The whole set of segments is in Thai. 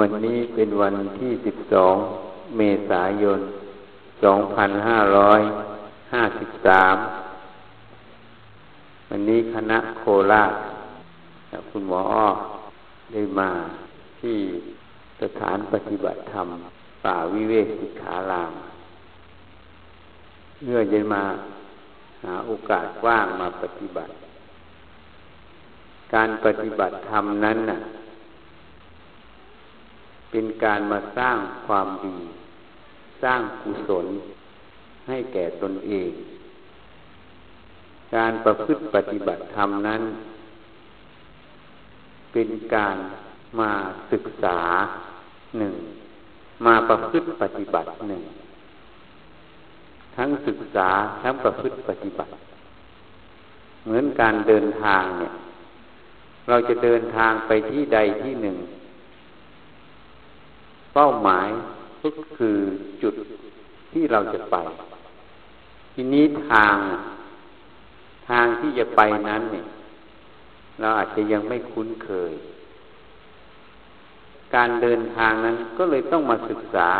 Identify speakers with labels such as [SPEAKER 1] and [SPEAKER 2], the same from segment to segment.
[SPEAKER 1] วันนี้เป็นวันที่สิบสองเมษายนสองพันห้าร้อยห้าสิบสามวันนี้คณะโคราชคุณหมออ้อได้มาที่สถานปฏิบัติธรรม ป่าวิเวกสิกขารามเมื่อจะมาหาโอกาสว่างมาปฏิบัติ การปฏิบัติธรรมนั้นน่ะ เป็นการมาสร้างความดี สร้างกุศลให้แก่ตนเอง การประพฤติปฏิบัติธรรมนั้น เป็นการมาศึกษาหนึ่ง มาประพฤติปฏิบัติหนึ่ง ทั้งศึกษาทั้งประพฤติปฏิบัติ เหมือนการเดินทางเนี่ย เราจะเดินทางไปที่ใดที่หนึ่ง เป้าหมายก็คือจุดที่เราจะไป ทีนี้ทางทางที่จะไปนั้นเนี่ยเราอาจจะยังไม่คุ้นเคย การเดินทางนั้นก็เลยต้องมาศึกษา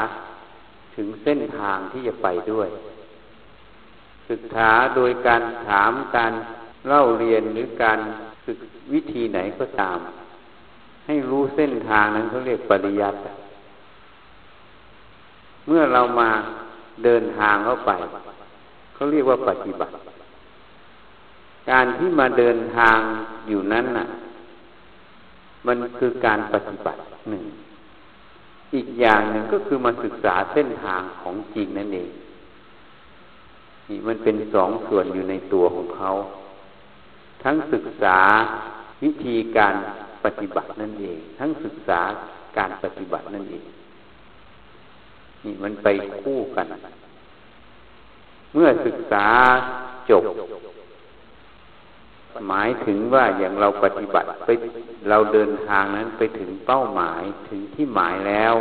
[SPEAKER 1] ถึงเส้นทางที่จะไปด้วย ศึกษาโดยการถามการเล่าเรียนหรือการศึกวิธีไหนก็ตาม ให้รู้เส้นทางนั้นเขาเรียกปริยัติ เมื่อเรามาเดินทางเข้าไปเขาเรียกว่าปฏิบัติ การที่มาเดินทางอยู่นั้นน่ะ มันคือการปฏิบัติหนึ่ง อีกอย่างหนึ่งก็คือมาศึกษาเส้นทางของจริงนั่นเองนี่มันเป็นสองส่วนอยู่ในตัวของเขา ทั้งศึกษาวิธีการปฏิบัตินั่นเอง ทั้งศึกษาการปฏิบัตินั่นเอง นี่มันไปคู่กัน เมื่อศึกษาจบ หมายถึงว่าอย่างเราปฏิบัติไปเราเดินทางนั้นไปถึงเป้าหมายถึงที่หมายแล้ว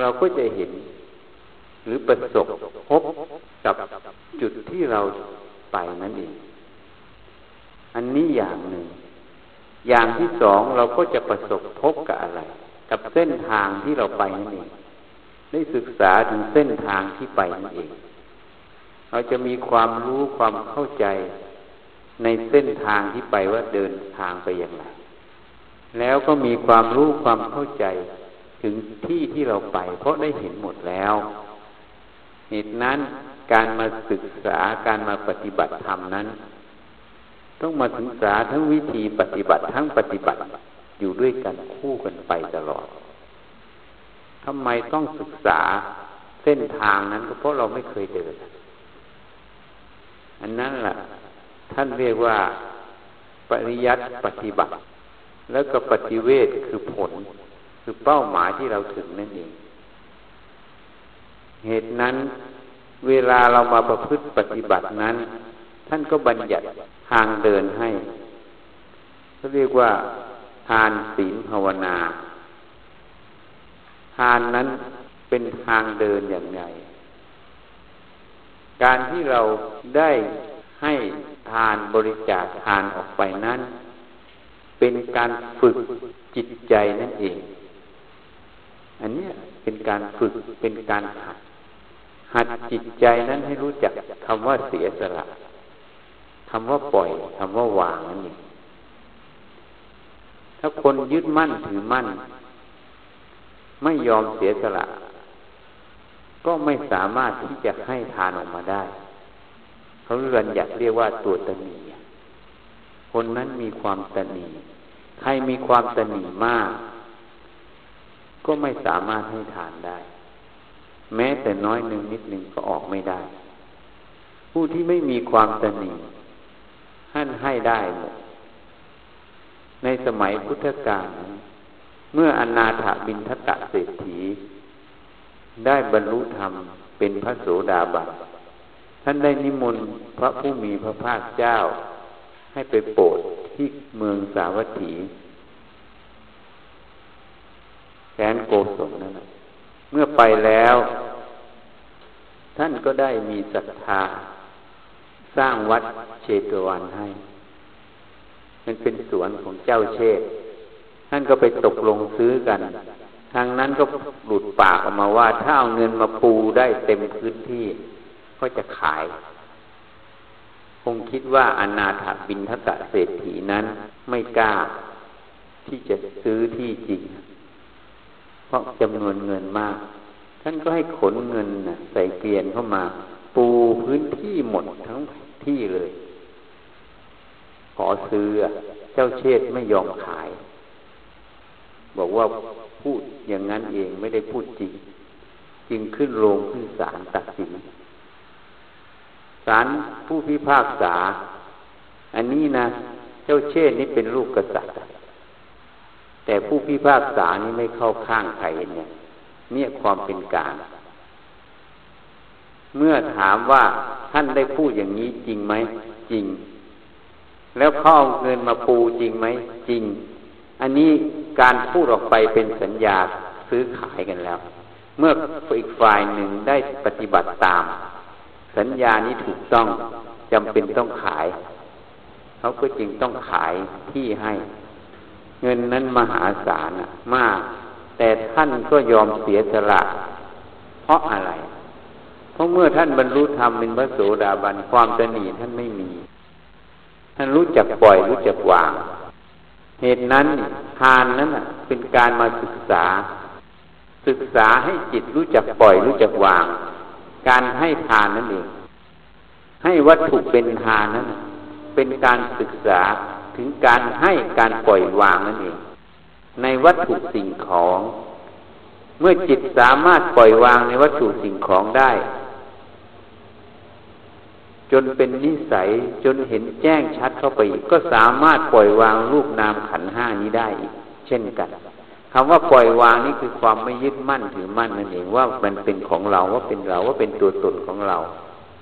[SPEAKER 1] เราก็จะเห็น หรือประสบพบกับจุดที่เราไปนั่นเอง อันนี้อย่างหนึ่ง อย่างที่สองเราก็จะประสบพบกับอะไร กับเส้นทางที่เราไปนั่นเองได้ศึกษาถึงเส้นทางที่ไปนั่นเอง เราจะมีความรู้ความเข้าใจในเส้นทางที่ไปว่าเดินทางไปอย่างไรแล้วก็มีความรู้ความเข้าใจถึงที่ที่เราไป เพราะได้เห็นหมดแล้วเหตุนั้นการมาศึกษาการมาปฏิบัติธรรมนั้น ต้องมาศึกษาทั้งวิธีปฏิบัติทั้งปฏิบัติ อยู่ด้วยกันคู่กันไปตลอดทำไมต้องศึกษาเส้นทางนั้นก็เพราะเราไม่เคยเดิน อันนั้นแหละท่านเรียกว่าปริยัติปฏิบัติ แล้วก็ปฏิเวทคือผล คือเป้าหมายที่เราถึงนั่นเอง เหตุนั้นเวลาเรามาประพฤติปฏิบัตินั้น ท่านก็บัญญัติทางเดินให้เขาเรียกว่า ทานศีลภาวนา ทานนั้นเป็นทางเดินอย่างไรการที่เราได้ให้ทานบริจาคทานออกไปนั้น เป็นการฝึกจิตใจนั่นเอง อันนี้เป็นการฝึกเป็นการหัดหัดจิตใจนั้นให้รู้จักคำว่าเสียสละคำว่าปล่อยคำว่าวางนั่นเอง ถ้าคนยึดมั่นถือมั่น ไม่ยอมเสียสละ ก็ไม่สามารถที่จะให้ทานออกมาได้เขาเรียนอยากเรียกว่าตัวตนีคนนั้นมีความตนีใครมีความตนีมาก ก็ไม่สามารถให้ทานได้ แม้แต่น้อยหนึ่งนิดหนึ่งก็ออกไม่ได้ ผู้ที่ไม่มีความตนีท่านให้ได้หมด ในสมัยพุทธกาลเมื่ออนาถบินทกะเศรษฐี ได้บรรลุธรรมเป็นพระโสดาบันท่านได้นิมนต์พระผู้มีพระภาคเจ้า ให้ไปโปรดที่เมืองสาวัตถีแสนโกศลนั่นแหละเมื่อไปแล้ว ท่านก็ได้มีศรัทธา สร้างวัดเชตวันให้ มันเป็นสวนของเจ้าเชษท่านก็ไปตกลงซื้อกัน ทางนั้นก็หลุดปากออกมาว่า ถ้าเอาเงินมาปูได้เต็มพื้นที่ ก็จะขาย คงคิดว่าอนาถบินทกะเศรษฐีนั้นไม่กล้า ที่จะซื้อที่จริง เพราะจำนวนเงินมาก ท่านก็ให้ขนเงินใส่เกวียนเข้ามา ปูพื้นที่หมดทั้งที่เลย ขอซื้อ เจ้าเชษไม่ยอมขาย บอกว่าพูดอย่างนั้นเองไม่ได้พูดจริง จึงขึ้นโรงขึ้นศาลตัดสินศาลผู้พิพากษา อันนี้นะเจ้าเชษนี่เป็นลูกกษัตริย์แต่ผู้พิพากษานี่ไม่เข้าข้างใครเนี่ย เนี่ยความเป็นกลางเมื่อถามว่าท่านได้พูดอย่างนี้จริงไหม จริง แล้วเขาเอาเงินมาปูจริงไหมจริง อันนี้การพูดออกไปเป็นสัญญาซื้อขายกันแล้ว เมื่ออีกฝ่ายหนึ่งได้ปฏิบัติตาม สัญญานี้ถูกต้องจำเป็นต้องขาย เขาก็จึงต้องขายที่ให้ เงินนั้นมหาศาลมาก แต่ท่านก็ยอมเสียสละ เพราะอะไร เพราะเมื่อท่านบรรลุธรรมเป็นพระโสดาบันความตนีท่านไม่มี ท่านรู้จักปล่อยรู้จักวาง เหตุนั้นทานนั้นเป็นการมาศึกษา ศึกษาให้จิตรู้จักปล่อยรู้จักวาง การให้ทานนั่นเองให้วัตถุเป็นทานนั้นเป็นการศึกษาถึงการให้การปล่อยวางนั่นเอง ในวัตถุสิ่งของ เมื่อจิตสามารถปล่อยวางในวัตถุสิ่งของได้ จนเป็นนิสัยจนเห็นแจ้งชัดเข้าไปอีกก็สามารถปล่อยวางรูปนามขันห้านี้ได้อีก เช่นกันคำว่าปล่อยวางนี่คือความไม่ยึดมั่นถือมั่นนั่นเองว่ามันเป็นของเราว่าเป็นเราว่าเป็นตัวตนของเรา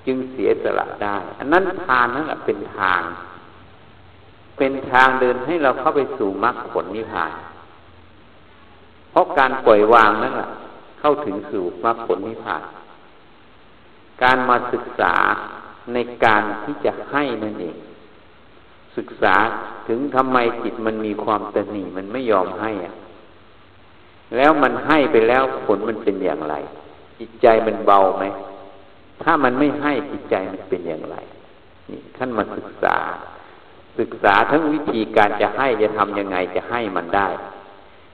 [SPEAKER 1] จึงเสียสละได้ อันนั้นทานนั่นแหละเป็นทาง เป็นทางเดินให้เราเข้าไปสู่มรรคผลนิพพาน เพราะการปล่อยวางนั่นแหละเข้าถึงสู่มรรคผลนิพพาน การมาศึกษา ในการที่จะให้นั่นเอง ศึกษาถึงทำไมจิตมันมีความตนีมันไม่ยอมให้อะแล้วมันให้ไปแล้วผลมันเป็นอย่างไร จิตใจมันเบาไหม ถ้ามันไม่ให้จิตใจมันเป็นอย่างไร นี่ท่านมาศึกษา ศึกษาทั้งวิธีการจะให้จะทำยังไงจะให้มันได้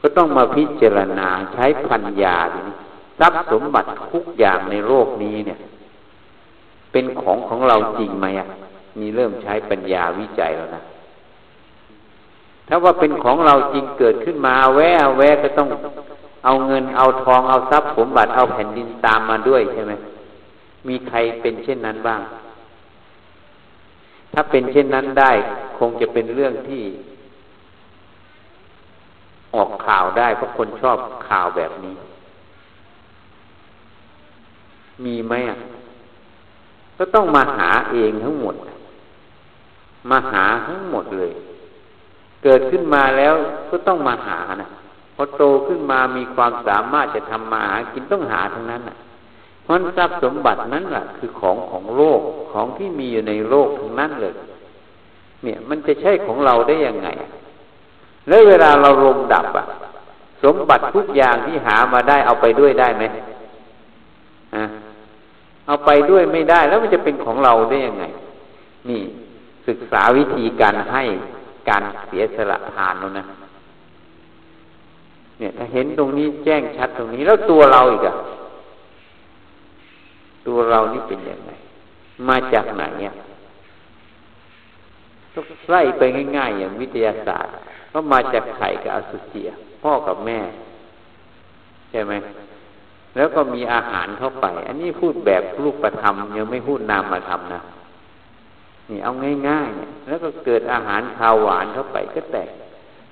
[SPEAKER 1] ก็ต้องมาพิจารณาใช้ปัญญาทีนี้ทรัพย์สมบัติทุกอย่างในโลกนี้เนี่ย เป็นของของเราจริงไหมอะมีเริ่มใช้ปัญญาวิจัยแล้วนะถ้าว่าเป็นของเราจริงเกิดขึ้นมาแวะแวะก็ต้องเอาเงินเอาทองเอาทรัพย์สมบัติเอาแผ่นดินตามมาด้วยใช่ไหมมีใครเป็นเช่นนั้นบ้าง ถ้าเป็นเช่นนั้นได้ คงจะเป็นเรื่องที่ ออกข่าวได้เพราะคนชอบข่าวแบบนี้ มีไหมอะ ก็ต้องมาหาเองทั้งหมด มาหาทั้งหมดเลย เกิดขึ้นมาแล้วก็ต้องมาหานะพอโตขึ้นมามีความสามารถจะทำมาหากินต้องหาทั้งนั้นอะเพราะทรัพย์สมบัตินั้นแหละคือของของโลกของที่มีอยู่ในโลกทั้งนั้นเลย เนี่ย มันจะใช่ของเราได้ยังไง แล้วเวลาเราลมดับอะสมบัติทุกอย่างที่หามาได้เอาไปด้วยได้ไหมอ่า เอาไปด้วยไม่ได้ แล้วมันจะเป็นของเราได้ยังไง นี่ศึกษาวิธีการให้การเสียสละทานแล้วนะ เนี่ยถ้าเห็นตรงนี้แจ้งชัดตรงนี้ แล้วตัวเราอีกอะตัวเรานี่เป็นยังไง มาจากไหนเนี่ยก็ไล่ไปง่ายๆ อย่างวิทยาศาสตร์ก็มาจากไข่กับอสุจิพ่อกับแม่ ใช่ไหม แล้วก็มีอาหารเข้าไป อันนี้พูดแบบรูปธรรมยังไม่พูดนามธรรมนะนี่เอาง่ายๆเนี่ยแล้วก็เกิดอาหารคาวหวานเข้าไปก็แตก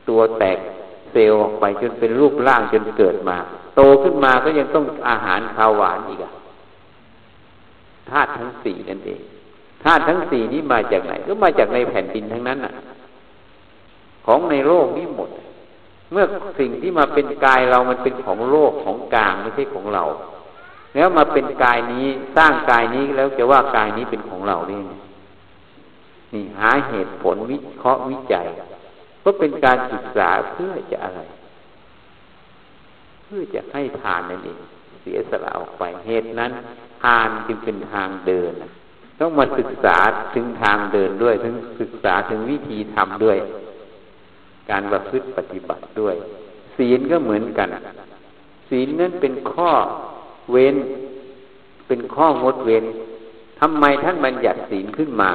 [SPEAKER 1] ตัวแตกเซลล์ออกไปจนเป็นรูปร่างจนเกิดมา โตขึ้นมาก็ยังต้องอาหารคาวหวานอีกอะธาตุทั้งสี่นั่นเองธาตุทั้งสี่นี้มาจากไหน ก็มาจากในแผ่นดินทั้งนั้นอะของในโลกนี้หมด เมื่อสิ่งที่มาเป็นกายเรามันเป็นของโลกของกลางไม่ใช่ของเรา แล้วมาเป็นกายนี้สร้างกายนี้แล้วจะว่ากายนี้เป็นของเราได้นี่หาเหตุผลวิเคราะห์วิจัย ก็เป็นการศึกษาเพื่อจะอะไร เพื่อจะให้ทานนั่นเองเสียสละออกไปเหตุนั้นทานจึงเป็นทางเดินต้องมาศึกษาถึงทางเดินด้วยถึงศึกษาถึงวิธีทำด้วย การประพฤติปฏิบัติด้วย ศีลก็เหมือนกัน ศีลนั้นเป็นข้อเว้น เป็นข้องดเว้นทำไมท่านบัญญัติศีลขึ้นมา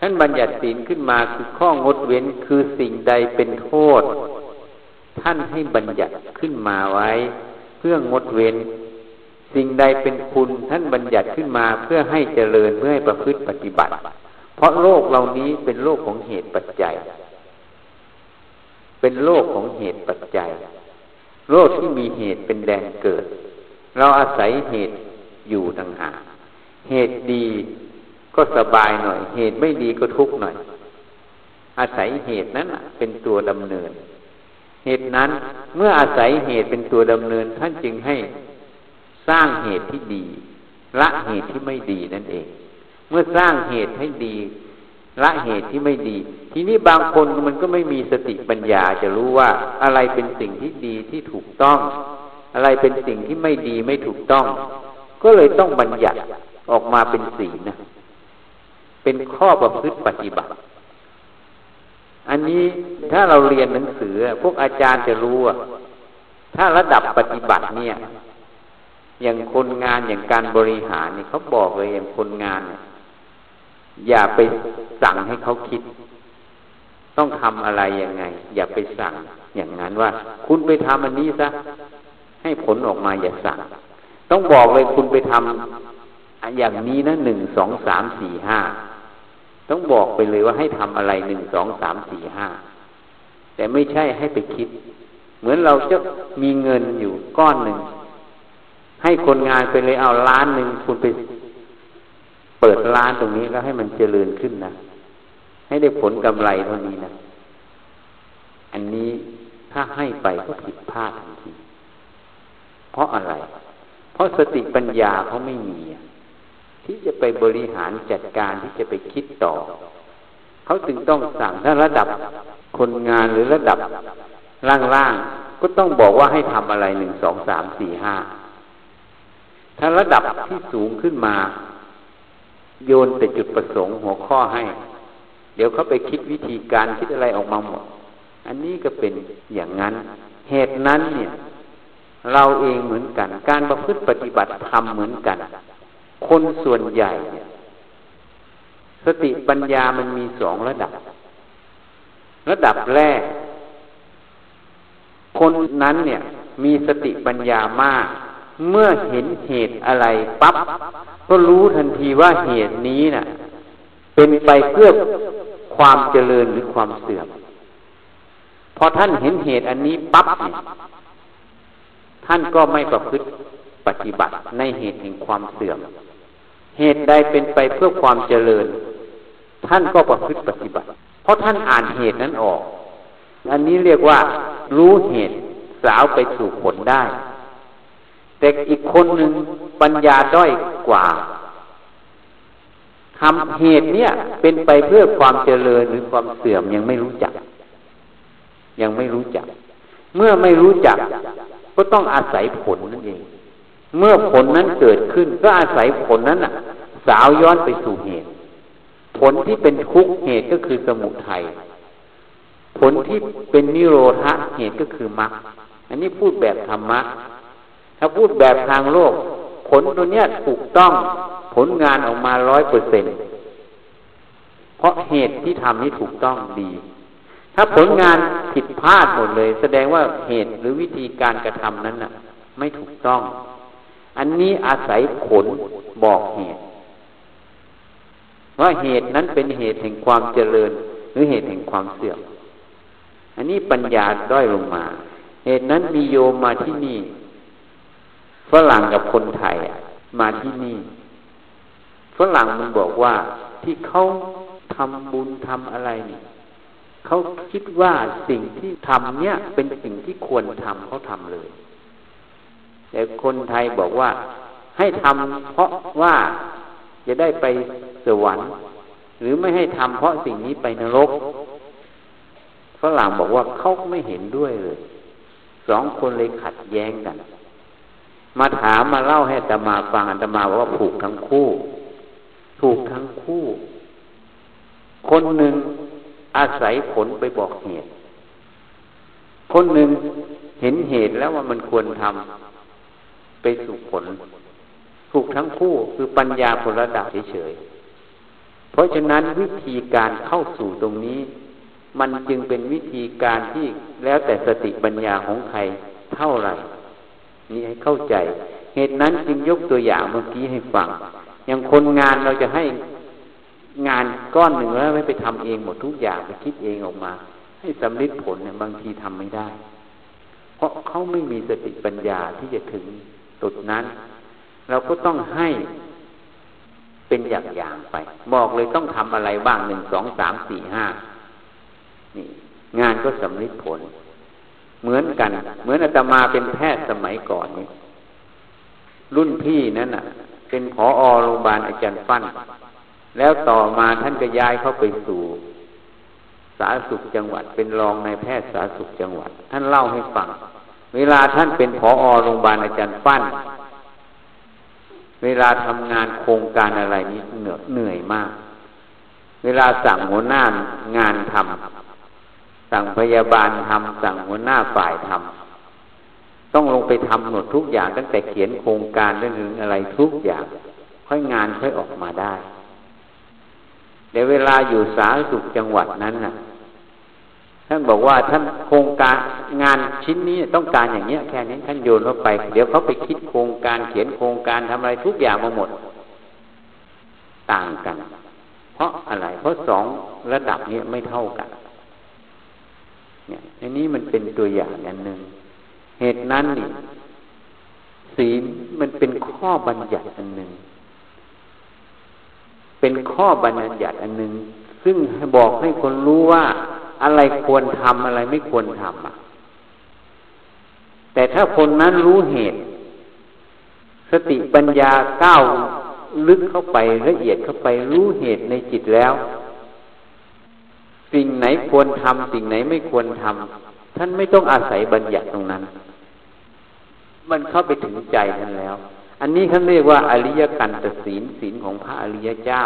[SPEAKER 1] ท่านบัญญัติศีลขึ้นมาคือข้องดเว้นคือสิ่งใดเป็นโทษ ท่านให้บัญญัติขึ้นมาไว้ เพื่องดเว้น สิ่งใดเป็นคุณท่านบัญญัติขึ้นมาเพื่อให้เจริญเพื่อให้ประพฤติปฏิบัติ เพราะโลกเหล่านี้เป็นโลกของเหตุปัจจัย เป็นโลกของเหตุปัจจัย โลกที่มีเหตุเป็นแดนเกิด เราอาศัยเหตุอยู่ต่างหากเหตุดีก็สบายหน่อย เหตุไม่ดีก็ทุกข์หน่อย อาศัยเหตุนั้นเป็นตัวดำเนิน เหตุนั้นเมื่ออาศัยเหตุเป็นตัวดำเนิน ท่านจึงให้สร้างเหตุที่ดี ละเหตุที่ไม่ดีนั่นเอง เมื่อสร้างเหตุให้ดี ละเหตุที่ไม่ดี ทีนี้บางคนมันก็ไม่มีสติปัญญาจะรู้ว่าอะไรเป็นสิ่งที่ดีที่ถูกต้อง อะไรเป็นสิ่งที่ไม่ดีไม่ถูกต้อง ก็เลยต้องบัญญัติออกมาเป็นศีลนะ เป็นข้อประพฤติปฏิบัติ อันนี้ถ้าเราเรียนหนังสือ พวกอาจารย์จะรู้ว่าถ้าระดับปฏิบัติเนี่ย อย่างคนงานอย่างการบริหารนี่เขาบอกเลยอย่างคนงานเนี่ย อย่าไปสั่งให้เขาคิด ต้องทำอะไรยังไง อย่าไปสั่งอย่างนั้นว่า คุณไปทำอันนี้ซะให้ผลออกมาอย่าสั่ง ต้องบอกเลยคุณไปทำอย่างนี้นะหนึ่งสองสามสี่ห้าต้องบอกไปเลยว่าให้ทำอะไรหนึ่งสองสามสี่ห้าแต่ไม่ใช่ให้ไปคิด เหมือนเราจะมีเงินอยู่ก้อนหนึ่งให้คนงานไปเลยเอาล้านหนึ่งคุณไป เปิดร้านตรงนี้แล้วให้มันเจริญขึ้นนะให้ได้ผลกำไรเท่านี้นะอันนี้ถ้าให้ไปก็ผิดพลาดทันทีเพราะอะไร เพราะสติปัญญาเขาไม่มีที่จะไปบริหารจัดการที่จะไปคิดต่อ เขาจึงต้องสั่งถ้าระดับคนงานหรือระดับล่างๆก็ต้องบอกว่าให้ทำอะไรหนึ่งสองสามสี่ห้าถ้าระดับที่สูงขึ้นมา โยนแต่จุดประสงค์หัวข้อให้ เดี๋ยวเขาไปคิดวิธีการคิดอะไรออกมาหมด อันนี้ก็เป็นอย่างนั้น เหตุนั้นเนี่ย เราเองเหมือนกัน การประพฤติปฏิบัติธรรมเหมือนกัน คนส่วนใหญ่เนี่ยสติปัญญามันมีสองระดับ ระดับแรก คนนั้นเนี่ย มีสติปัญญามาก เมื่อเห็นเหตุอะไรปับ๊บก็รู้ทันทีว่าเหตุนี้นะ่ะ เป็นไปเพื่อความเจริญหรือความเสื่อมพอท่านเห็นเหตุอันนี้ปับ๊บท่านก็ไม่ประพฤติปฏิบัติในเหตุแห่งความเสื่อม เหตุใดเป็นไปเพื่อความเจริญ ท่านก็ประพฤติปฏิบัติ เพราะท่านอ่านเหตุนั้นออก อันนี้เรียกว่า รู้เหตุสาวไปสู่ผลได้ แต่อีกคนหนึ่งปัญญาด้อยกว่าทำเหตุเนี่ย เป็นไปเพื่อความเจริญหรือความเสื่อมยังไม่รู้จัก ยังไม่รู้จัก เมื่อไม่รู้จัก ก็ต้องอาศัยผลนั่นเอง เมื่อผลนั้นเกิดขึ้น ก็อาศัยผลนั้นอะ สาวย้อนไปสู่เหตุ ผลที่เป็นทุกเหตุก็คือสมุทัยผลที่เป็นนิโรธะเหตุก็คือมรรคอันนี้พูดแบบธรรมะ ถ้าพูดแบบทางโลก ผลตัวเนี้ยถูกต้องผลงานออกมาร้อยเปอร์เซ็นเพราะเหตุที่ทำนี้ถูกต้องดี ถ้าผลงานผิดพลาดหมดเลย แสดงว่าเหตุหรือวิธีการกระทำนั้นน่ะ ไม่ถูกต้อง อันนี้อาศัยผลบอกเหตุ ว่าเหตุนั้นเป็นเหตุแห่งความเจริญ หรือเหตุแห่งความเสื่อม อันนี้ปัญญาด้อยลงมา เหตุนั้นมีโยมมาที่นี่ ฝรั่งกับคนไทยมาที่นี่ฝรั่งมันบอกว่าที่เขาทำบุญทำอะไรนี่เขาคิดว่าสิ่งที่ทำเนี่ย เป็นสิ่งที่ควรทำเขาทำเลย แต่คนไทยบอกว่าให้ทำเพราะว่าจะได้ไปสวรรค์ หรือไม่ให้ทำเพราะสิ่งนี้ไปนรกครั่งบอกว่าเขาไม่เห็นด้วยเลยสองคนเลยขัดแย้งกัน มาถามมาเล่าให้ตมาฟังอัตมาว่าผูกทั้งคู่ ถูกทั้งคู่ คนหนึ่งอาศัยผลไปบอกเหตุ คนหนึ่งเห็นเหตุแล้วว่ามันควรทำไปสู่ผล ถูกทั้งคู่คือปัญญาผลระดับเฉยๆเพราะฉะนั้นวิธีการเข้าสู่ตรงนี้ มันจึงเป็นวิธีการที่แล้วแต่สติปัญญาของใครเท่าไหร่ นี่ให้เข้าใจ เหตุนั้นจึงยกตัวอย่างเมื่อกี้ให้ฟัง อย่างคนงานเราจะให้งานก้อนหนึ่งแล้วไม่ไปทำเองหมดทุกอย่างไปคิดเองออกมา ให้สำลิดผลเนี่ยบางทีทำไม่ได้ เพราะเขาไม่มีสติปัญญาที่จะถึงจุดนั้น เราก็ต้องให้เป็นอย่างๆไป บอกเลยต้องทำอะไรบ้างหนึ่งสองสามสี่ห้านี่งานก็สำลิดผล เหมือนกัน เหมือนอาตมาเป็นแพทย์สมัยก่อนนี่รุ่นพี่นั่นน่ะ เป็นผอโรงพยาบาลอาจารย์ฟั่นแล้วต่อมาท่านก็ย้ายเข้าไปสู่ สาธารณสุขจังหวัด เป็นรองนายแพทย์สาธารณสุขจังหวัด ท่านเล่าให้ฟัง เวลาท่านเป็นผอโรงพยาบาลอาจารย์ปั้นเวลาทำงานโครงการอะไรนี้เหนื่อยเหนื่อยมาก เวลาสั่งหัวหน้างานทำ สั่งพยาบาลทำสั่งหัวหน้าฝ่ายทำต้องลงไปทำหมดทุกอย่างตั้งแต่เขียนโครงการเรื่องอะไรทุกอย่าง ค่อยงานค่อยออกมาได้แต่เวลาอยู่สาธารณสุขจังหวัดนั้นน่ะท่านบอกว่าท่านโครงการงานชิ้นนี้ต้องการอย่างเนี้ยแค่นี้ท่านโยนเข้าไป เดี๋ยวเขาไปคิดโครงการเขียนโครงการทำอะไรทุกอย่างมาหมด ต่างกัน เพราะอะไร เพราะสองระดับนี้ไม่เท่ากัน เนี่ยอันนี้มันเป็นตัวอย่างอันหนึ่งเหตุนั้นนี่ศีลมันเป็นข้อบัญญัติอันหนึ่งเป็นข้อบัญญัติอันหนึ่งซึ่งบอกให้คนรู้ว่าอะไรควรทำอะไรไม่ควรทำอะ แต่ถ้าคนนั้นรู้เหตุ สติปัญญาก้าวลึกเข้าไปละเอียดเข้าไปรู้เหตุในจิตแล้ว สิ่งไหนควรทำสิ่งไหนไม่ควรทำท่านไม่ต้องอาศัยบัญญัติตรงนั้น มันเข้าไปถึงใจท่านแล้ว อันนี้เขาเรียกว่าอริยกันตศีลศีลของพระอริยเจ้า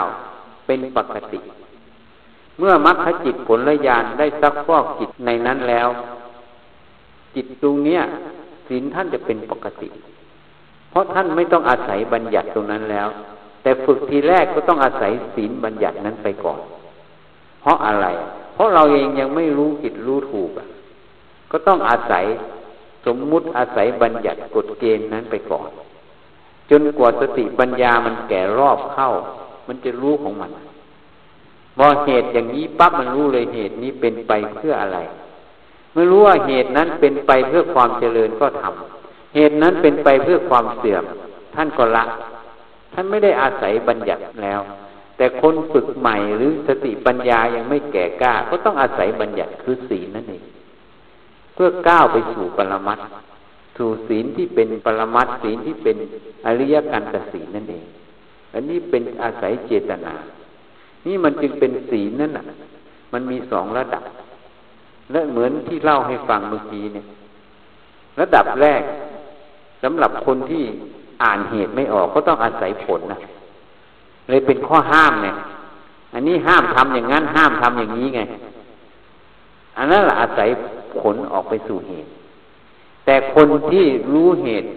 [SPEAKER 1] เป็นปกติ เมื่อมรรคจิตผลญาณได้ซักฟอกจิตในนั้นแล้ว จิตตรงเนี้ยศีลท่านจะเป็นปกติ เพราะท่านไม่ต้องอาศัยบัญญัติตรงนั้นแล้ว แต่ฝึกทีแรกก็ต้องอาศัยศีลบัญญัตินั้นไปก่อน เพราะอะไร เพราะเราเองยังไม่รู้ผิดรู้ถูกก็ต้องอาศัยสมมุติอาศัยบัญญัติกฎเกณฑ์นั้นไปก่อน จนกว่าสติปัญญามันแก่รอบเข้า มันจะรู้ของมันพอเหตุอย่างนี้ปั๊บมันรู้เลยเหตุนี้เป็นไปเพื่ออะไรเมื่อรู้ว่าเหตุนั้นเป็นไปเพื่อความเจริญก็ทำเหตุนั้นเป็นไปเพื่อความเสื่อม ท่านก็ละ ท่านไม่ได้อาศัยบัญญัติแล้ว แต่คนฝึกใหม่หรือสติปัญญายังไม่แก่กล้า ก็ต้องอาศัยบัญญัติคือศีลนั่นเองเพื่อก้าวไปสู่ปรมัตถสู่ศีลที่เป็นปรมัตศีลที่เป็นอริยกันตศีลนั่นเอง อันนี้เป็นอาศัยเจตนา นี่มันจึงเป็นศีลนั่นน่ะ มันมีสองระดับ และเหมือนที่เล่าให้ฟังเมื่อกี้เนี่ย ระดับแรกสำหรับคนที่อ่านเหตุไม่ออกก็ต้องอาศัยผลนะ เลยเป็นข้อห้ามเนี่ยอันนี้ห้ามทำอย่างนั้น ห้ามทำอย่างนี้ไง อันนั้นแหละอาศัยผลออกไปสู่เหตุ แต่คนที่รู้เหตุ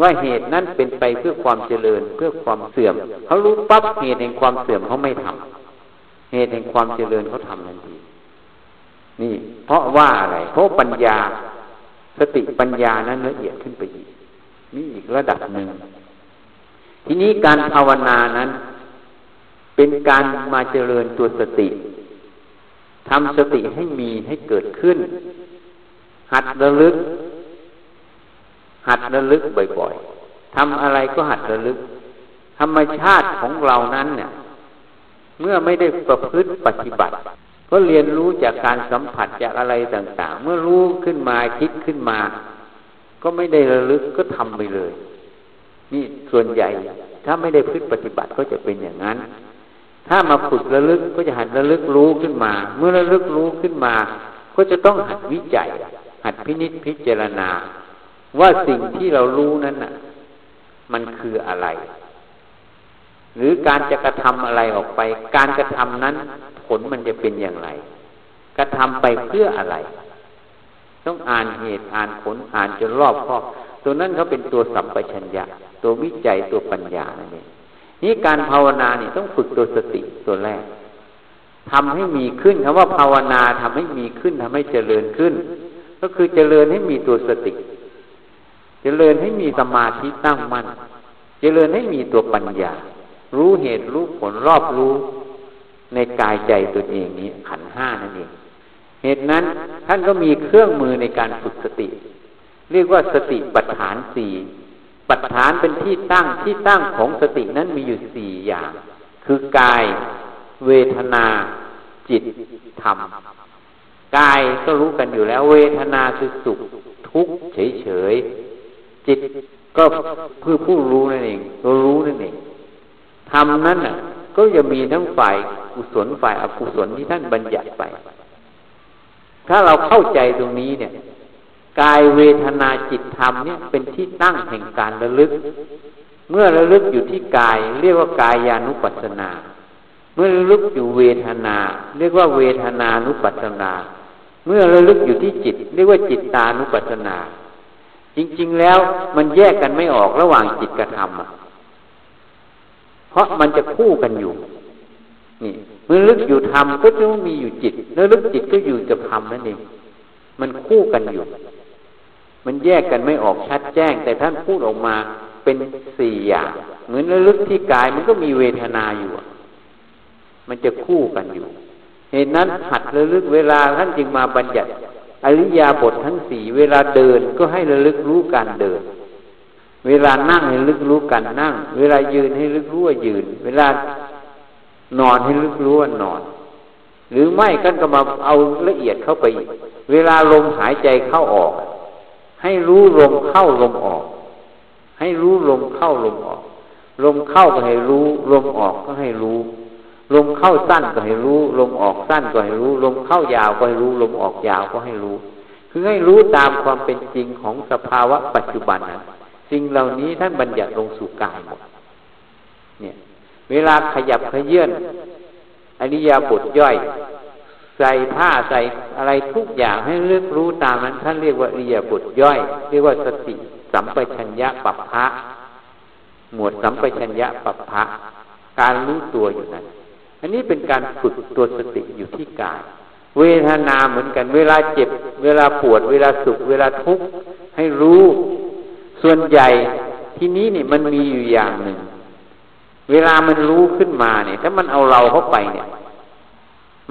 [SPEAKER 1] ว่าเหตุนั้นเป็นไปเพื่อความเจริญเพื่อความเสื่อมเขารู้ปั๊บเหตุแห่งความเสื่อมเขาไม่ทำเหตุแห่งความเจริญเขาทำทันทีนี่ เพราะว่าอะไรเพราะปัญญา สติปัญญานั้นละเอียดขึ้นไปอีกนี่อีกระดับหนึ่งทีนี้การภาวนานั้น เป็นการมาเจริญตัวสติทำสติให้มีให้เกิดขึ้น หัดระลึก หัดระลึกบ่อยๆทำอะไรก็หัดระลึก ธรรมชาติของเรานั้นเนี่ย เมื่อไม่ได้ประพฤติปฏิบัติก็เรียนรู้จากการสัมผัสจากอะไรต่างๆ เมื่อรู้ขึ้นมาคิดขึ้นมา ก็ไม่ได้ระลึกก็ทำไปเลย นี่ส่วนใหญ่ ถ้าไม่ได้พฤติปฏิบัติก็จะเป็นอย่างนั้น ถ้ามาฝึกระลึกก็จะหัดระลึกรู้ขึ้นมา เมื่อระลึกรู้ขึ้นมา ก็จะต้องหัดวิจัย หัดพินิจพิจารณา ว่าสิ่งที่เรารู้นั้นน่ะ มันคืออะไร หรือการจะกระทำอะไรออกไป การกระทำนั้น ผลมันจะเป็นอย่างไร กระทำไปเพื่ออะไร ต้องอ่านเหตุอ่านผลอ่านจนรอบครอบตัวนั้นเขาเป็นตัวสัมปชัญญะ ตัววิจัยตัวปัญญานั่นเอง นี่การภาวนาเนี่ยต้องฝึกตัวสติตัวแรกทำให้มีขึ้นคำว่าภาวนาทำให้มีขึ้นทำให้เจริญขึ้น ก็คือเจริญให้มีตัวสติ เจริญให้มีสมาธิตั้งมั่น เจริญให้มีตัวปัญญา รู้เหตุรู้ผลรอบรู้ ในกายใจตัวเองนี้ขันห้านั่นเองเหตุนั้นท่านก็มีเครื่องมือในการฝึกสติ เรียกว่าสติปัฏฐานสี่ ปัฏฐานเป็นที่ตั้งที่ตั้งของสตินั้นมีอยู่สี่อย่าง คือกาย เวทนา จิตธรรมกายก็รู้กันอยู่แล้ว เวทนาคือสุขทุกข์เฉยๆจิตก็คือผู้รู้นั่นเองตัวรู้นั่นเองธรรมนั้นน่ะ ก็จะมีทั้งฝ่ายกุศลฝ่ายอกุศลที่ท่านบัญญัติไป ถ้าเราเข้าใจตรงนี้เนี่ย กายเวทนาจิตธรรมเนี่ยเป็นที่ตั้งแห่งการระลึก เมื่อระลึกอยู่ที่กาย เรียกว่ากายานุปัสสนา เมื่อระลึกอยู่เวทนา เรียกว่าเวทนานุปัสสนา เมื่อระลึกอยู่ที่จิต เรียกว่าจิตตานุปัสสนา จริงๆแล้วมันแยกกันไม่ออกระหว่างจิตกับธรรมเพราะมันจะคู่กันอยู่ นี่เมื่อลึกอยู่ธรรมก็จะมีอยู่จิต แล้วลึกจิตก็อยู่กับธรรมนั่นเองมันคู่กันอยู่ มันแยกกันไม่ออกชัดแจ้ง แต่ท่านพูดออกมาเป็นสี่อย่างเหมือนระลึกที่กายมันก็มีเวทนาอยู่ มันจะคู่กันอยู่เหตุนั้นหัดระลึกเวลาท่านจึงมาบัญญัติ อริยาบททั้งสี่เวลาเดินก็ให้ระลึกรู้การเดิน เวลานั่งให้ลึกรู้การนั่ง เวลายืนให้ลึกรู้ว่ายืน เวลานอนให้ลึกรู้ว่านอน หรือไม่กันก็มาเอาละเอียดเข้าไป เวลาลมหายใจเข้าออก ให้รู้ลมเข้าลมออก ให้รู้ลมเข้าลมออก ลมเข้าก็ให้รู้ ลมออกก็ให้รู้ ลมเข้าสั้นก็ให้รู้ ลมออกสั้นก็ให้รู้ ลมเข้ายาวก็ให้รู้ ลมออกยาวก็ให้รู้ คือให้รู้ตามความเป็นจริงของสภาวะปัจจุบันนั้นสิ่งเหล่านี้ท่านบัญญัติลงสู่กายหมดเนี่ย เวลาขยับขยื่นอริยาบทย่อย ใส่ผ้าใส่อะไรทุกอย่างให้เลือกรู้ตามนั้น ท่านเรียกว่าเรียบทย่อย เรียกว่าสติสัมปชัญญะปัปพะหมวดสัมปชัญญะปัปพะการรู้ตัวอยู่นั้น อันนี้เป็นการฝึกตัวสติอยู่ที่กาย เวทนาเหมือนกัน เวลาเจ็บ เวลาปวด เวลาสุข เวลาทุกข์ให้รู้ ส่วนใหญ่ที่นี้เนี่ยมันมีอยู่อย่างหนึ่ง เวลามันรู้ขึ้นมาเนี่ย ถ้ามันเอาเราเข้าไปเนี่ย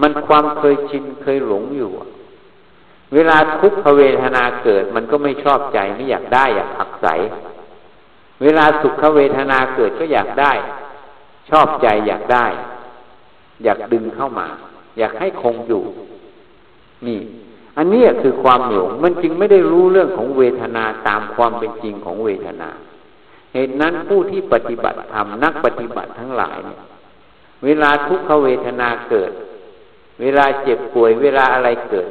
[SPEAKER 1] มันความเคยชินเคยหลงอยู่ เวลาทุกขเวทนาเกิด มันก็ไม่ชอบใจไม่อยากได้อยากผักใส เวลาสุขเวทนาเกิดก็อยากได้ ชอบใจอยากได้ อยากดึงเข้ามา อยากให้คงอยู่ นี่ อันนี้คือความหลง มันจึงไม่ได้รู้เรื่องของเวทนาตามความเป็นจริงของเวทนา เหตุนั้นผู้ที่ปฏิบัติธรรมนักปฏิบัติทั้งหลายเนี่ยเวลาทุกขเวทนาเกิด เวลาเจ็บป่วยเวลาอะไรเกิด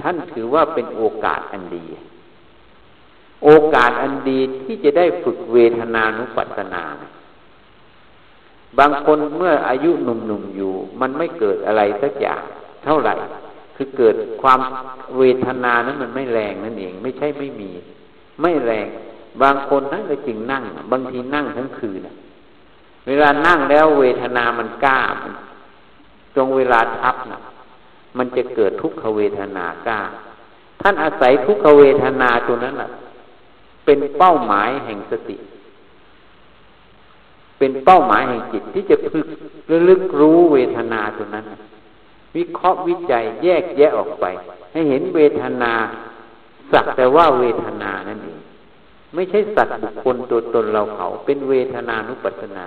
[SPEAKER 1] ท่านถือว่าเป็นโอกาสอันดี โอกาสอันดีที่จะได้ฝึกเวทนานุปัสสนา บางคนเมื่ออายุหนุ่มๆอยู่ มันไม่เกิดอะไรสักอย่างเท่าไหร่ คือเกิดความเวทนานั้นมันไม่แรงนั่นเอง ไม่ใช่ไม่มี ไม่แรง บางคนนั่นเลยจึงนั่ง บางทีนั่งทั้งคืนเวลานั่งแล้วเวทนามันกล้ามัน รงเวลาทับนะมันจะเกิดทุกขเวทนากล้า ท่านอาศัยทุกขเวทนาตัวนั้นแหละเป็นเป้าหมายแห่งสติ เป็นเป้าหมายแห่งจิตที่จะพึกระลึกรู้เวทนาตัวนั้นวิเคราะห์วิจัยแยกแยะออกไป ให้เห็นเวทนาสักแต่ว่าเวทนานั่นเองไม่ใช่สัตว์บุคคลตัวตนเราเขา เป็นเวทนานุปัสสนา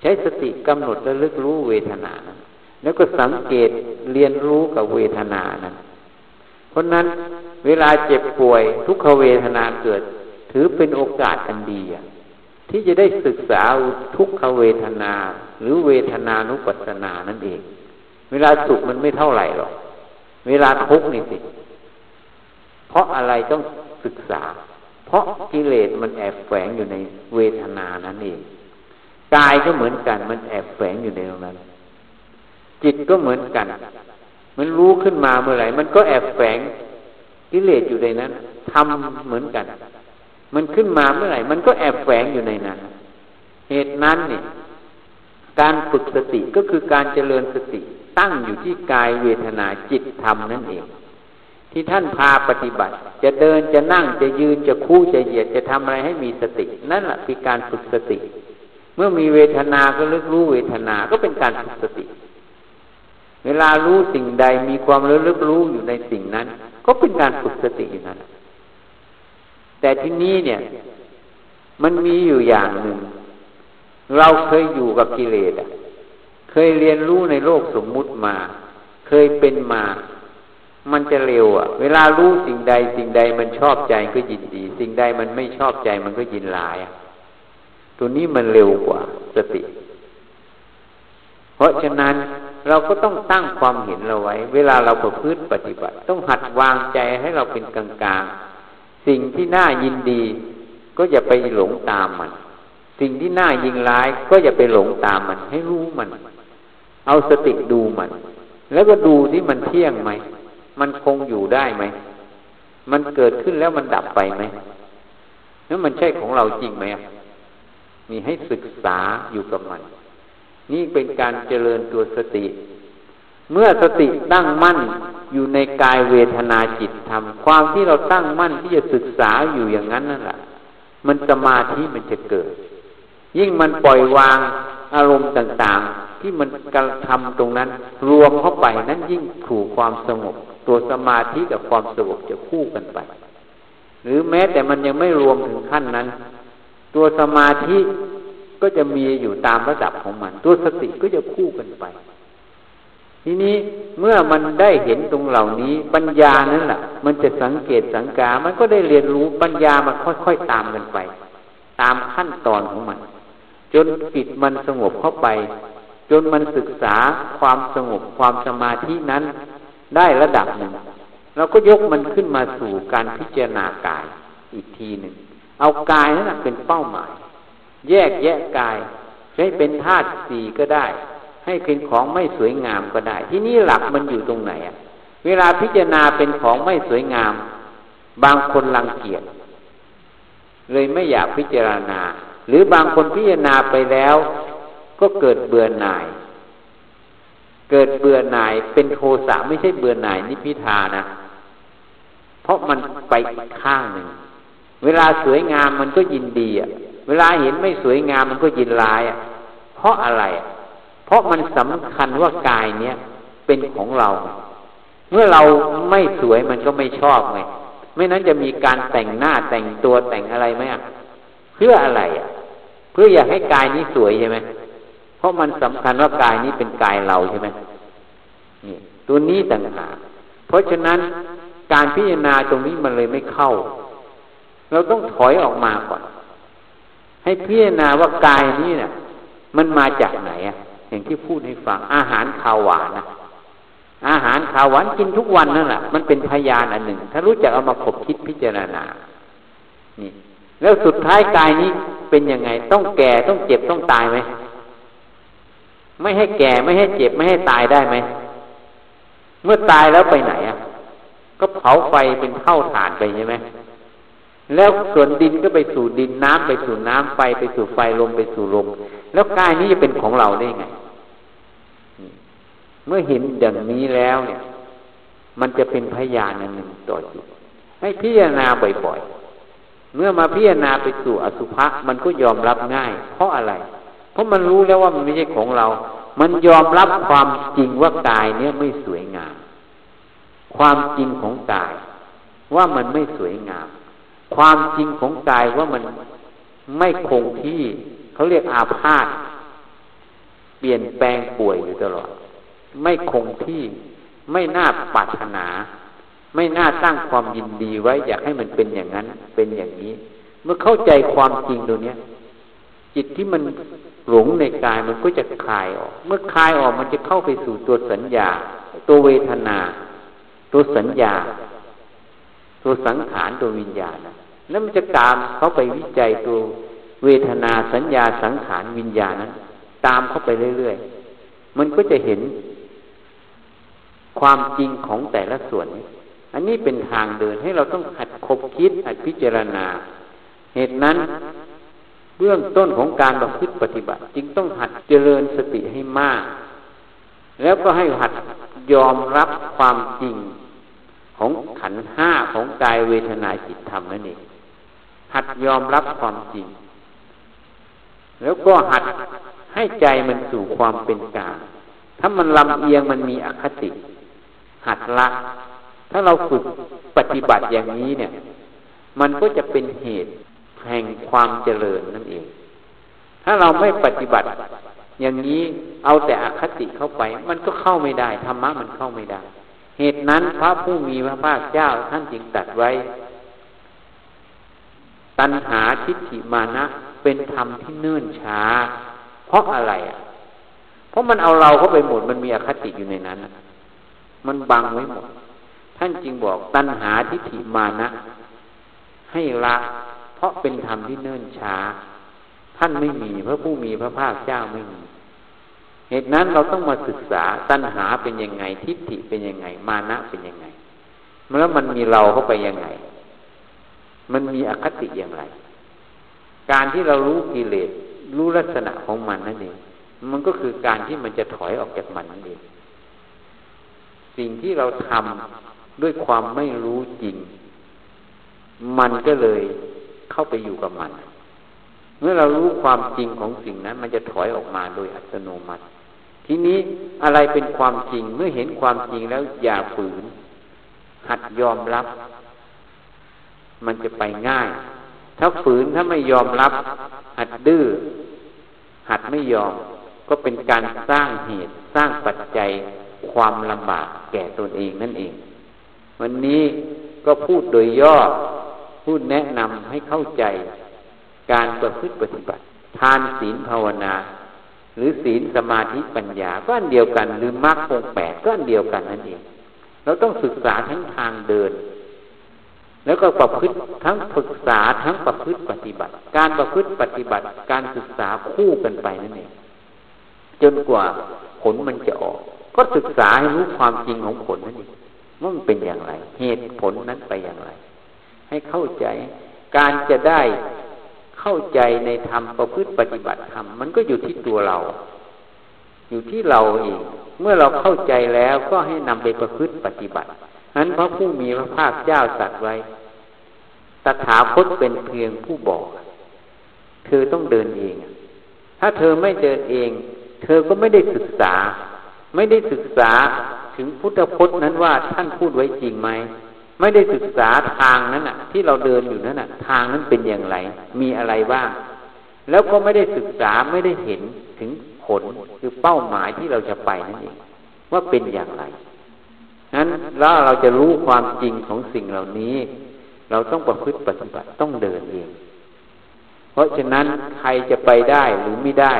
[SPEAKER 1] ใช้สติกำหนดระลึกรู้เวทนานั้น แล้วก็สังเกตเรียนรู้กับเวทนานั้นเพราะนั้นเวลาเจ็บป่วยทุกขเวทนาเกิด ถือเป็นโอกาสอันดีที่จะได้ศึกษาทุกขเวทนา หรือเวทนานุปัสสนานั่นเอง เวลาสุขมันไม่เท่าไหร่หรอก เวลาทุกข์นี่สิ เพราะอะไรต้องศึกษา เพราะกิเลสมันแอบแฝงอยู่ในเวทนานั้นเองกายก็เหมือนกันมันแอบแฝงอยู่ในตรงนั้น จิตก็เหมือนกัน มันรู้ขึ้นมาเมื่อไหร่ มันก็แอบแฝงกิเลสอยู่ในนั้นทำเหมือนกัน มันขึ้นมาเมื่อไหร่ มันก็แอบแฝงอยู่ในนั้น เหตุนั้นเนี่ยการฝึกสติก็คือการเจริญสติตั้งอยู่ที่กายเวทนาจิตธรรมนั่นเอง ที่ท่านพาปฏิบัติ จะเดินจะนั่งจะยืนจะคู่จะเหยียดจะทำอะไรให้มีสติ นั่นแหละคือการฝึกสติ เมื่อมีเวทนาก็ลึกรู้เวทนาก็เป็นการฝึกสติ เวลารู้สิ่งใดมีความระลึกรู้อยู่ในสิ่งนั้น ก็เป็นการฝึกสติอยู่นั้น แต่ที่นี้เนี่ย มันมีอยู่อย่างหนึ่ง เราเคยอยู่กับกิเลสอะเคยเรียนรู้ในโลกสมมุติมา เคยเป็นมา มันจะเร็วอะ เวลารู้สิ่งใด สิ่งใดมันชอบใจก็ยินดี สิ่งใดมันไม่ชอบใจมันก็ยินร้ายอะ ตัวนี้มันเร็วกว่าสติ เพราะฉะนั้น เราก็ต้องตั้งความเห็นเราไว้ เวลาเราประพฤติปฏิบัติ ต้องหัดวางใจให้เราเป็นกลางๆ สิ่งที่น่ายินดี ก็อย่าไปหลงตามมัน สิ่งที่น่ายิงร้าย ก็อย่าไปหลงตามมัน ให้รู้มัน เอาสติดูมัน แล้วก็ดูที่มันเที่ยงไหม มันคงอยู่ได้ไหม มันเกิดขึ้นแล้วมันดับไปไหมแล้วมันใช่ของเราจริงไหมมีให้ศึกษาอยู่กับมัน นี่เป็นการเจริญตัวสติ เมื่อสติตั้งมั่นอยู่ในกายเวทนาจิตธรรม ความที่เราตั้งมั่นที่จะศึกษาอยู่อย่างนั้นนั่นแหละมันสมาธิมันจะเกิด ยิ่งมันปล่อยวางอารมณ์ต่างๆ ที่มันกระทำตรงนั้น รวมเข้าไปนั้นยิ่งถูกความสงบ ตัวสมาธิกับความสงบจะคู่กันไป หรือแม้แต่มันยังไม่รวมถึงขั้นนั้น ตัวสมาธิ ก็จะมีอยู่ตามระดับของมัน ตัวสติก็จะคู่กันไป ทีนี้เมื่อมันได้เห็นตรงเหล่านี้ ปัญญานั้นแหละมันจะสังเกตสังกา มันก็ได้เรียนรู้ปัญญามันค่อยๆตามกันไป ตามขั้นตอนของมัน จนจิตมันสงบเข้าไป จนมันศึกษาความสงบความสมาธินั้น ได้ระดับหนึ่งเราก็ยกมันขึ้นมาสู่การพิจารณากายอีกทีหนึ่ง เอากายนั้นเป็นเป้าหมาย แยกแยะกายใช้เป็นธาตุสี่ก็ได้ ให้เป็นของไม่สวยงามก็ได้ ที่นี่หลักมันอยู่ตรงไหนอะเวลาพิจารณาเป็นของไม่สวยงาม บางคนรังเกียจเลยไม่อยากพิจารณา หรือบางคนพิจารณาไปแล้ว ก็เกิดเบื่อหน่าย เกิดเบื่อหน่ายเป็นโทสะไม่ใช่เบื่อหน่ายนิพิทานะ เพราะมันไปข้างหนึ่งเวลาสวยงามมันก็ยินดีอะ เวลาเห็นไม่สวยงามมันก็ยินร้ายอะ เพราะอะไร เพราะมันสำคัญว่ากายเนี้ยเป็นของเรา เมื่อเราไม่สวยมันก็ไม่ชอบไงไม่นั้นจะมีการแต่งหน้าแต่งตัวแต่งอะไรไหมเพื่ออะไรอะ เพื่ออยากให้กายนี้สวยใช่ไหมเพราะมันสำคัญว่ากายนี้เป็นกายเราใช่ไหมนี่ตัวนี้ต่างหากเพราะฉะนั้นการพิจารณาตรงนี้มันเลยไม่เข้า เราต้องถอยออกมาก่อน ให้พิจารณาว่ากายนี้เนี่ยมันมาจากไหนอะอย่างที่พูดให้ฟังอาหารข้าวหวานนะอาหารข้าวหวานกินทุกวันนั่นแหละมันเป็นพยานอันหนึ่ง ถ้ารู้จักเอามาขบคิดพิจารณา นี่ แล้วสุดท้ายกายนี้เป็นยังไง ต้องแก่ต้องเจ็บต้องตายไหมไม่ให้แก่ไม่ให้เจ็บไม่ให้ตายได้ไหมเมื่อตายแล้วไปไหนอะก็เผาไฟเป็นเท่าฐานไปใช่ไหม แล้วส่วนดินก็ไปสู่ดินน้ำไปสู่น้ำไฟไปสู่ไฟลมไปสู่ลมแล้วกายนี้จะเป็นของเราได้ไง เมื่อเห็นอย่างนี้แล้วเนี่ย มันจะเป็นพยานอันหนึ่งต่อจิตให้พิจารณาบ่อยๆ เมื่อมาพิจารณาไปสู่อสุภะมันก็ยอมรับง่าย เพราะอะไร เพราะมันรู้แล้วว่ามันไม่ใช่ของเรา มันยอมรับความจริงว่ากายเนี้ยไม่สวยงาม ความจริงของกาย ว่ามันไม่สวยงาม ความจริงของกายว่ามันไม่คงที่ เขาเรียกอาพาธเปลี่ยนแปลงป่วยอยู่ตลอด ไม่คงที่ ไม่น่าปรารถนา ไม่น่าตั้งความยินดีไว้ อยากให้มันเป็นอย่างนั้น เป็นอย่างนี้ เมื่อเข้าใจความจริงตัวเนี้ยจิตที่มันหลงในกายมันก็จะคลายออก เมื่อคลายออกมันจะเข้าไปสู่ตัวสัญญา ตัวเวทนา ตัวสัญญา ตัวสังขารตัววิญญาณนะแล้วมันจะตามเขาไปวิจัยตัวเวทนาสัญญาสังขารวิญญาณนั้น ตามเข้าไปเรื่อยๆ มันก็จะเห็นความจริงของแต่ละส่วน อันนี้เป็นทางเดินให้เราต้องหัดคบคิดหัดพิจารณา เหตุนั้นเบื้องต้นของการประพฤติปฏิบัติ จึงต้องหัดเจริญสติให้มาก แล้วก็ให้หัดยอมรับความจริง ของขันห้าของกายเวทนาจิตธรรมนั่นเองหัดยอมรับความจริง แล้วก็หัดให้ใจมันสู่ความเป็นกลางถ้ามันลำเอียงมันมีอคติ หัดละ ถ้าเราฝึกปฏิบัติอย่างนี้เนี่ย มันก็จะเป็นเหตุแห่งความเจริญนั่นเอง ถ้าเราไม่ปฏิบัติ อย่างนี้เอาแต่อคติเข้าไป มันก็เข้าไม่ได้ธรรมะมันเข้าไม่ได้ เหตุนั้นพระผู้มีพระภาคเจ้าท่านจึงตัดไว้ ตัณหาทิฏฐิมานะ เป็นธรรมที่เนื่นช้า เพราะอะไรอะ เพราะมันเอาเราเข้าไปหมดมันมีอคติอยู่ในนั้นมันบังไว้หมด ท่านจึงบอกตัณหาทิฏฐิมานะ ให้ละ เพราะเป็นธรรมที่เนิ่นช้า ท่านไม่มีพระผู้มีพระภาคเจ้าไม่มี เหตุนั้นเราต้องมาศึกษาตัณหาเป็นยังไง ทิฏฐิเป็นยังไง มานะเป็นยังไงแล้วมันมีเราเข้าไปยังไง มันมีอคติอย่างไร การที่เรารู้กิเลสรู้ลักษณะของมันนั่นเองมันก็คือการที่มันจะถอยออกจากมันนั่นเองสิ่งที่เราทำด้วยความไม่รู้จริง มันก็เลยเข้าไปอยู่กับมัน เมื่อเรารู้ความจริงของสิ่งนั้น มันจะถอยออกมาโดยอัตโนมัติ ทีนี้อะไรเป็นความจริง เมื่อเห็นความจริงแล้วอย่าฝืน หัดยอมรับ มันจะไปง่าย ถ้าฝืนถ้าไม่ยอมรับ หัดดื้อหัดไม่ยอม ก็เป็นการสร้างเหตุสร้างปัจจัยความลำบากแก่ตนเองนั่นเอง วันนี้ก็พูดโดยย่อพูดแนะนำให้เข้าใจ การประพฤติปฏิบัติ ทานศีลภาวนา หรือศีลสมาธิปัญญาก็อันเดียวกัน หรือมรรคองแปดก็อันเดียวกันนั่นเองเราต้องศึกษาทั้งทางเดิน แล้วก็ประพฤติทั้งศึกษาทั้งประพฤติปฏิบัติ การประพฤติปฏิบัติการศึกษาคู่กันไปนั่นเองจนกว่าผลมันจะออก ก็ศึกษาให้รู้ความจริงของผลนั่นเองว่ามันเป็นอย่างไร เหตุผลนั้นไปอย่างไร ให้เข้าใจการจะได้ เข้าใจในธรรมประพฤติปฏิบัติธรรมมันก็อยู่ที่ตัวเรา อยู่ที่เราเองเมื่อเราเข้าใจแล้วก็ให้นำไปประพฤติปฏิบัตินั้นพระผู้มีพระภาคเจ้าตรัสไว้ตถาคตเป็นเพียงผู้บอก เธอต้องเดินเอง ถ้าเธอไม่เดินเอง เธอก็ไม่ได้ศึกษา ไม่ได้ศึกษาถึงพุทธพจน์นั้นว่าท่านพูดไว้จริงไหม ไม่ได้ศึกษาทางนั้นอะ ที่เราเดินอยู่นั้นอะ ทางนั้นเป็นอย่างไร มีอะไรบ้าง แล้วก็ไม่ได้ศึกษาไม่ได้เห็นถึงผลคือเป้าหมายที่เราจะไปนั่นเองว่าเป็นอย่างไรนั้นแล้วเราจะรู้ความจริงของสิ่งเหล่านี้ เราต้องประพฤติปฏิบัติต้องเดินเอง เพราะฉะนั้นใครจะไปได้หรือไม่ได้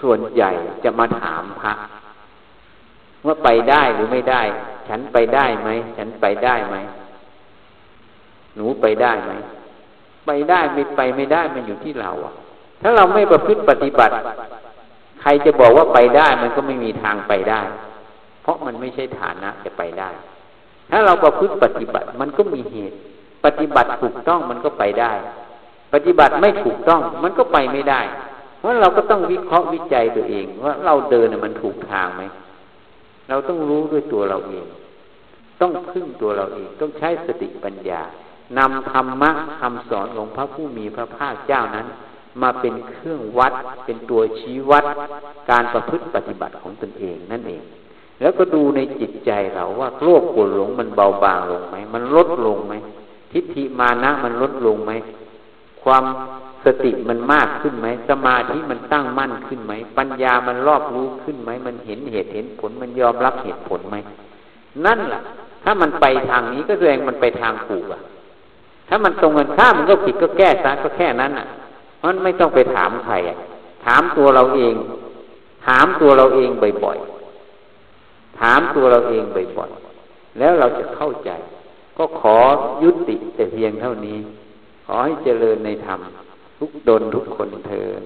[SPEAKER 1] ส่วนใหญ่จะมาถามพระว่าไปได้หรือไม่ได้ ฉันไปได้ไหม ฉันไปได้ไหม หนูไปได้ไหม ไปได้ไม่ไปไม่ได้มันอยู่ที่เราอะถ้าเราไม่ประพฤติปฏิบัติ ใครจะบอกว่าไปได้มันก็ไม่มีทางไปได้ เพราะมันไม่ใช่ฐานะจะไปได้ ถ้าเราประพฤติปฏิบัติมันก็มีเหตุ ปฏิบัติถูกต้องมันก็ไปได้ ปฏิบัติไม่ถูกต้องมันก็ไปไม่ได้ เพราะเราก็ต้องวิเคราะห์วิจัยตัวเอง ว่าเราเดินมันถูกทางไหม เราต้องรู้ด้วยตัวเราเอง ต้องพึ่งตัวเราเอง ต้องใช้สติปัญญานำธรรมะคำสอนของพระผู้มีพระภาคเจ้านั้น มาเป็นเครื่องวัด เป็นตัวชี้วัด การประพฤติปฏิบัติของตนเองนั่นเอง แล้วก็ดูในจิตใจเราว่าโลภโกรธหลงมันเบาบางลงไหมมันลดลงไหมทิฏฐิมานะมันลดลงไหม ความสติมันมากขึ้นไหม สมาธิมันตั้งมั่นขึ้นไหม ปัญญามันรอบรู้ขึ้นไหม มันเห็นเหตุเห็นผล มันยอมรับเหตุผลไหม นั่นแหละถ้ามันไปทางนี้ก็แสดงมันไปทางถูกอะถ้ามันตรงกันข้ามมันก็ผิดก็แก้ซะก็แค่นั้นอะเพราะไม่ต้องไปถามใครอะ ถามตัวเราเอง ถามตัวเราเองบ่อยๆ ถามตัวเราเองบ่อยๆ แล้วเราจะเข้าใจ ก็ขอยุติแต่เพียงเท่านี้ ขอให้เจริญในธรรม ทุกดนทุกคนเถิด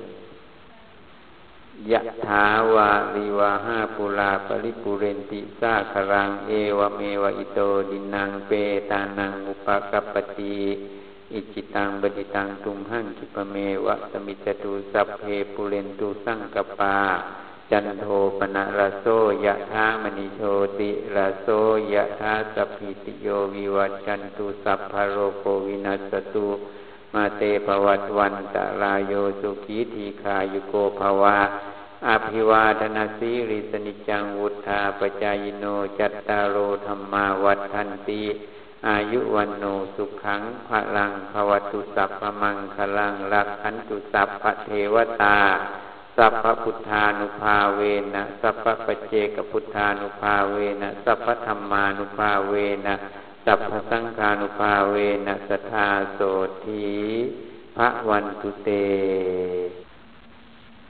[SPEAKER 1] ยะถาวาริวะหาปูรา ปะริปูเรนติสาคะรัง เอวะเมวะอิโต ทินนังเปตานังอุปะกัปปะติอิจฉิตัง ปัตถิตังตุมหัง ขิปปะเมวะ สะมิชฌะตุสัพเพปูเรนตุสังกัปปา จันโทปัณณะระโสยะถา มะณิโชติระโสยะถาสัพพีติโยวิวัจจันตุสัพพโรโควินัสตุมาเตภวัตวันตะลายโยสุขีทีขายุโกภวะอภิวาทนาสีริสนิจังวุธาปจายโนจัตตารโอธรรมาวัฏทันตีอายุวันโนสุขังพลังภวตุสัพพมังคลังรักขันตุสัพพเทวตา สัพพพุทธานุภาเวนะสัพพปเจกพุทธานุภาเวนะสัพพธรรมานุภาเวนะสัพพสังฆานุภาเวนะสทาโสทีพระวันตุเต